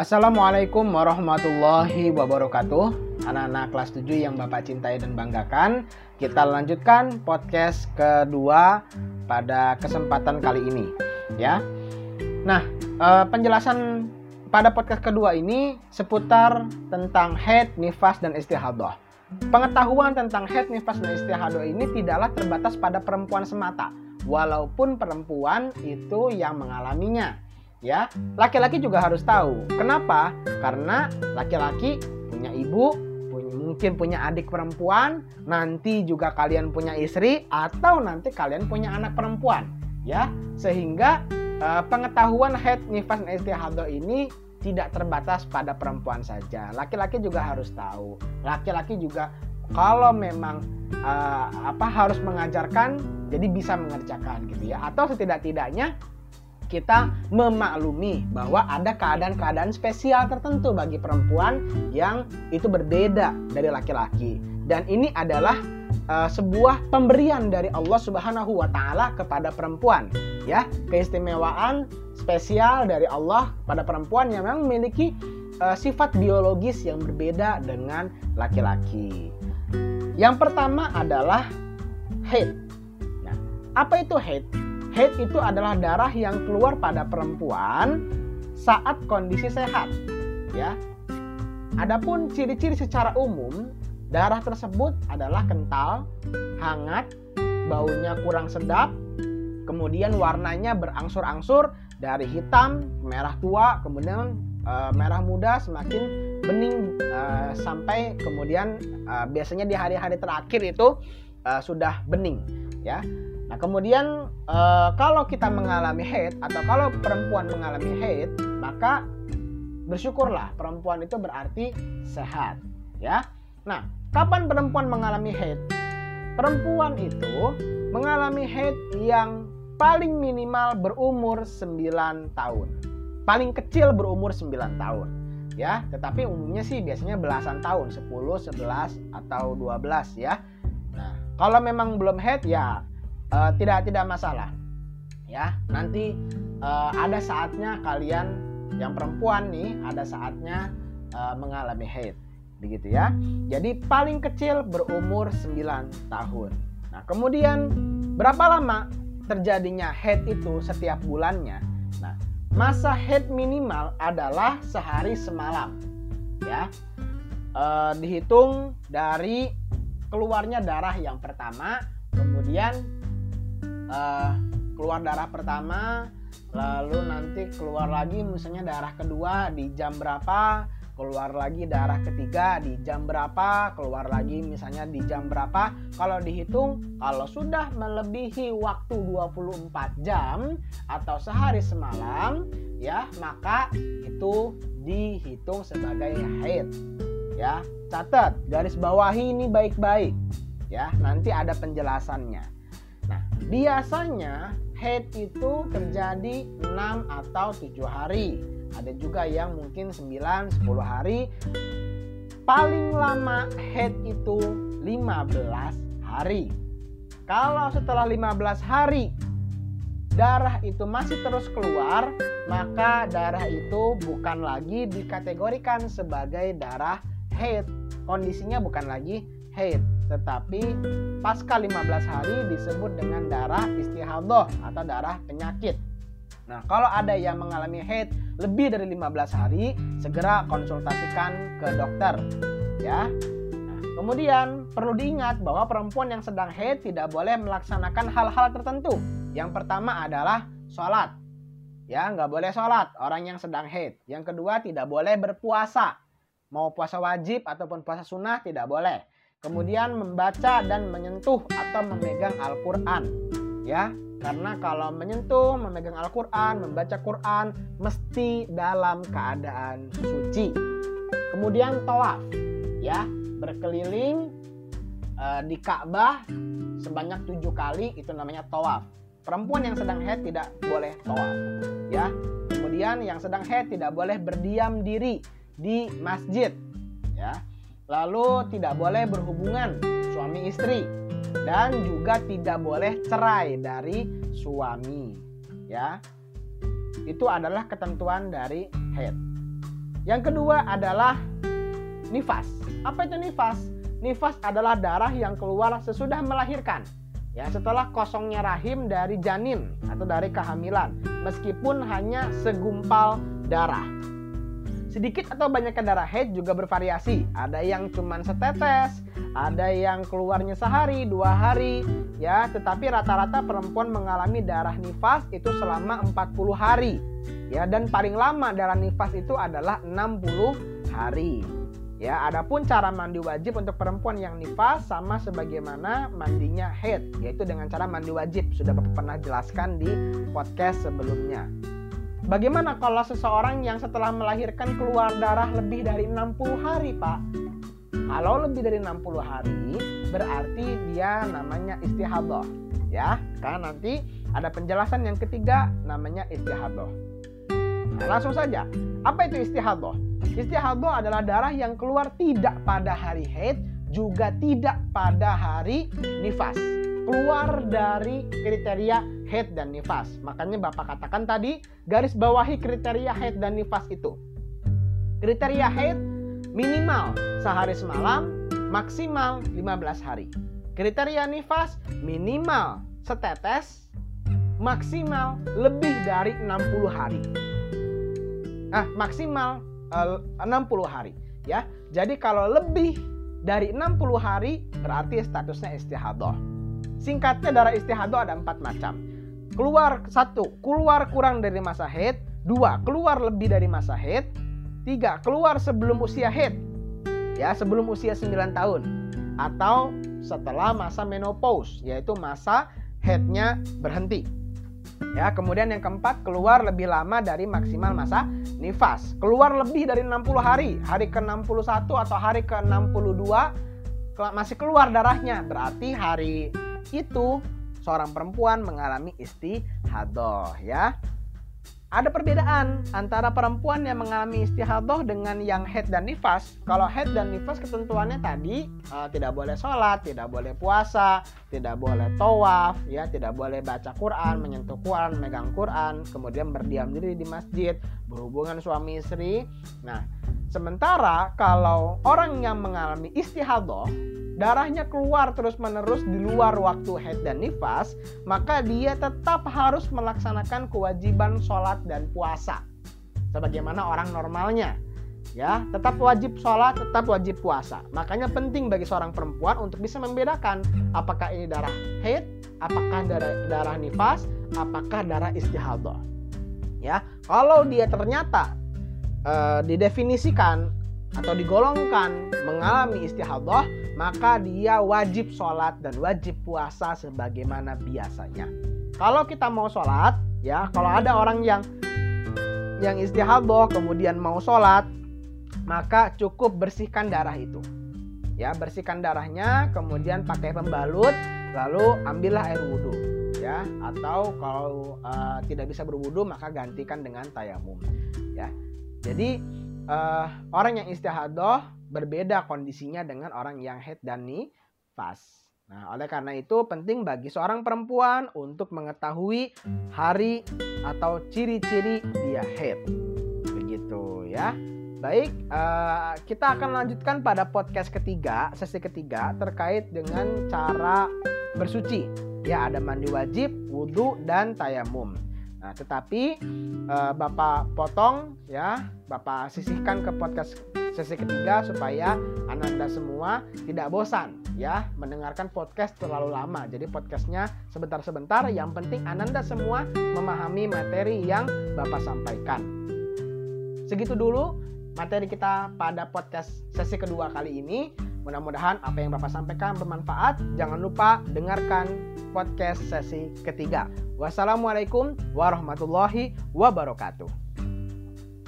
Assalamualaikum warahmatullahi wabarakatuh Anak-anak kelas 7 yang Bapak cintai dan banggakan Kita lanjutkan podcast kedua pada kesempatan kali ini ya. Nah, eh, penjelasan pada podcast kedua ini seputar tentang head, nifas, dan istihadah. Pengetahuan tentang head, nifas, dan istihadah ini tidaklah terbatas pada perempuan semata Walaupun perempuan itu yang mengalaminya ya laki-laki juga harus tahu. Kenapa? Karena laki-laki punya ibu punya, mungkin punya adik perempuan nanti juga kalian punya istri atau nanti kalian punya anak perempuan. Ya sehingga uh, pengetahuan head nifas istihadah ini tidak terbatas pada perempuan saja. Laki-laki juga harus tahu. Laki-laki juga kalau memang uh, apa harus mengajarkan jadi bisa mengerjakan gitu ya. Atau setidak-tidaknya kita memaklumi bahwa ada keadaan-keadaan spesial tertentu bagi perempuan yang itu berbeda dari laki-laki. Dan ini adalah uh, sebuah pemberian dari Allah Subhanahu wa taala kepada perempuan, ya. Keistimewaan spesial dari Allah pada perempuan yang memang memiliki uh, sifat biologis yang berbeda dengan laki-laki. Yang pertama adalah haid. Nah, apa itu haid? Haid itu adalah darah yang keluar pada perempuan saat kondisi sehat, ya. Adapun ciri-ciri secara umum, darah tersebut adalah kental, hangat, baunya kurang sedap, kemudian warnanya berangsur-angsur dari hitam, merah tua, kemudian e, merah muda, semakin bening e, sampai kemudian e, biasanya di hari-hari terakhir itu e, sudah bening, ya. Nah, kemudian e, kalau kita mengalami haid atau kalau perempuan mengalami haid, maka bersyukurlah perempuan itu berarti sehat, ya. Nah, kapan perempuan mengalami haid? Perempuan itu mengalami haid yang paling minimal berumur 9 tahun. Paling kecil berumur 9 tahun. Ya, tetapi umumnya sih biasanya belasan tahun, 10, 11 atau 12 ya. Nah, kalau memang belum haid ya uh, tidak tidak masalah. Ya nanti uh, ada saatnya kalian yang perempuan nih ada saatnya uh, mengalami haid. Begitu ya. Jadi paling kecil berumur 9 tahun. Nah kemudian berapa lama terjadinya haid itu setiap bulannya? Nah masa haid minimal adalah sehari semalam. Ya. Uh, dihitung dari keluarnya darah yang pertama kemudian uh, keluar darah pertama lalu nanti keluar lagi misalnya darah kedua di jam berapa keluar lagi darah ketiga di jam berapa keluar lagi misalnya di jam berapa. Kalau dihitung kalau sudah melebihi waktu 24 jam atau sehari semalam ya maka itu dihitung sebagai haid ya. Catat garis bawahi ini baik-baik ya. Nanti ada penjelasannya Nah, biasanya haid itu terjadi 6 atau 7 hari. Ada juga yang mungkin 9, 10 hari. Paling lama haid itu 15 hari. Kalau setelah 15 hari darah itu masih terus keluar, maka darah itu bukan lagi dikategorikan sebagai darah haid. Kondisinya bukan lagi haid tetapi pasca 15 hari disebut dengan darah istihadah atau darah penyakit. Nah, kalau ada yang mengalami haid lebih dari 15 hari, segera konsultasikan ke dokter, ya. Nah, kemudian perlu diingat bahwa perempuan yang sedang haid tidak boleh melaksanakan hal-hal tertentu. Yang pertama adalah sholat, ya nggak boleh sholat orang yang sedang haid. Yang kedua tidak boleh berpuasa, mau puasa wajib ataupun puasa sunnah tidak boleh kemudian membaca dan menyentuh atau memegang Al-Qur'an ya karena kalau menyentuh, memegang Al-Qur'an, membaca Quran mesti dalam keadaan suci. Kemudian tawaf ya, berkeliling e, di Ka'bah sebanyak tujuh kali itu namanya tawaf. Perempuan yang sedang haid tidak boleh tawaf ya. Kemudian yang sedang haid tidak boleh berdiam diri di masjid ya lalu tidak boleh berhubungan suami istri dan juga tidak boleh cerai dari suami ya itu adalah ketentuan dari head Yang kedua adalah nifas. Apa itu nifas? Nifas adalah darah yang keluar sesudah melahirkan. Ya, setelah kosongnya rahim dari janin atau dari kehamilan, meskipun hanya segumpal darah. Sedikit atau banyaknya darah haid juga bervariasi. Ada yang cuma setetes, ada yang keluarnya sehari, dua hari, ya. Tetapi rata-rata perempuan mengalami darah nifas itu selama 40 hari. Ya, dan paling lama darah nifas itu adalah 60 hari. Ya, adapun cara mandi wajib untuk perempuan yang nifas sama sebagaimana mandinya haid, yaitu dengan cara mandi wajib. Sudah pernah jelaskan di podcast sebelumnya. Bagaimana kalau seseorang yang setelah melahirkan keluar darah lebih dari 60 hari, Pak? Kalau lebih dari 60 hari, berarti dia namanya istihadah. Ya, karena nanti ada penjelasan yang ketiga namanya istihadah. Nah, langsung saja. Apa itu istihadah? Istihadah adalah darah yang keluar tidak pada hari haid, juga tidak pada hari nifas. Keluar dari kriteria haid dan nifas. Makanya Bapak katakan tadi, garis bawahi kriteria haid dan nifas itu. Kriteria haid minimal sehari semalam, maksimal 15 hari. Kriteria nifas minimal setetes, maksimal lebih dari 60 hari. Ah, maksimal eh, uh, 60 hari ya. Jadi kalau lebih dari 60 hari berarti statusnya istihadah. Singkatnya darah istihadah ada empat macam keluar satu keluar kurang dari masa haid dua keluar lebih dari masa haid tiga keluar sebelum usia haid ya sebelum usia 9 tahun. Atau setelah masa menopause yaitu masa haidnya berhenti. Ya kemudian yang keempat keluar lebih lama dari maksimal masa nifas. Keluar lebih dari 60 hari. Hari ke 61 atau hari ke 62 masih keluar darahnya. Berarti hari itu seorang perempuan mengalami istihadoh ya. Ada perbedaan antara perempuan yang mengalami istihadoh dengan yang head dan nifas. Kalau head dan nifas ketentuannya tadi uh, tidak boleh sholat, tidak boleh puasa, tidak boleh tawaf, ya, tidak boleh baca Quran, menyentuh Quran, megang Quran, kemudian berdiam diri di masjid, berhubungan suami istri. Nah, sementara kalau orang yang mengalami istihadoh darahnya keluar terus-menerus di luar waktu haid dan nifas, maka dia tetap harus melaksanakan kewajiban sholat dan puasa. Sebagaimana orang normalnya. Ya, tetap wajib sholat, tetap wajib puasa. Makanya penting bagi seorang perempuan untuk bisa membedakan apakah ini darah haid, apakah darah, darah nifas, apakah darah istihadah. Ya, kalau dia ternyata uh, didefinisikan atau digolongkan mengalami istihadah, maka dia wajib sholat dan wajib puasa sebagaimana biasanya. Kalau kita mau sholat, ya kalau ada orang yang yang istihadah kemudian mau sholat, maka cukup bersihkan darah itu. Ya, bersihkan darahnya, kemudian pakai pembalut, lalu ambillah air wudhu. Ya, atau kalau uh, tidak bisa berwudhu maka gantikan dengan tayamum. Ya, jadi uh, orang yang istihadah berbeda kondisinya dengan orang yang head dan nifas. Nah, oleh karena itu penting bagi seorang perempuan untuk mengetahui hari atau ciri-ciri dia head. Begitu ya. Baik, uh, kita akan lanjutkan pada podcast ketiga, sesi ketiga terkait dengan cara bersuci. Ya, ada mandi wajib, wudhu, dan tayamum. Nah, tetapi uh, Bapak potong ya, Bapak sisihkan ke podcast sesi ketiga supaya Ananda semua tidak bosan ya mendengarkan podcast terlalu lama. Jadi podcastnya sebentar-sebentar. Yang penting Ananda semua memahami materi yang Bapak sampaikan. Segitu dulu materi kita pada podcast sesi kedua kali ini. Mudah-mudahan apa yang Bapak sampaikan bermanfaat. Jangan lupa dengarkan podcast sesi ketiga. Wassalamualaikum warahmatullahi wabarakatuh.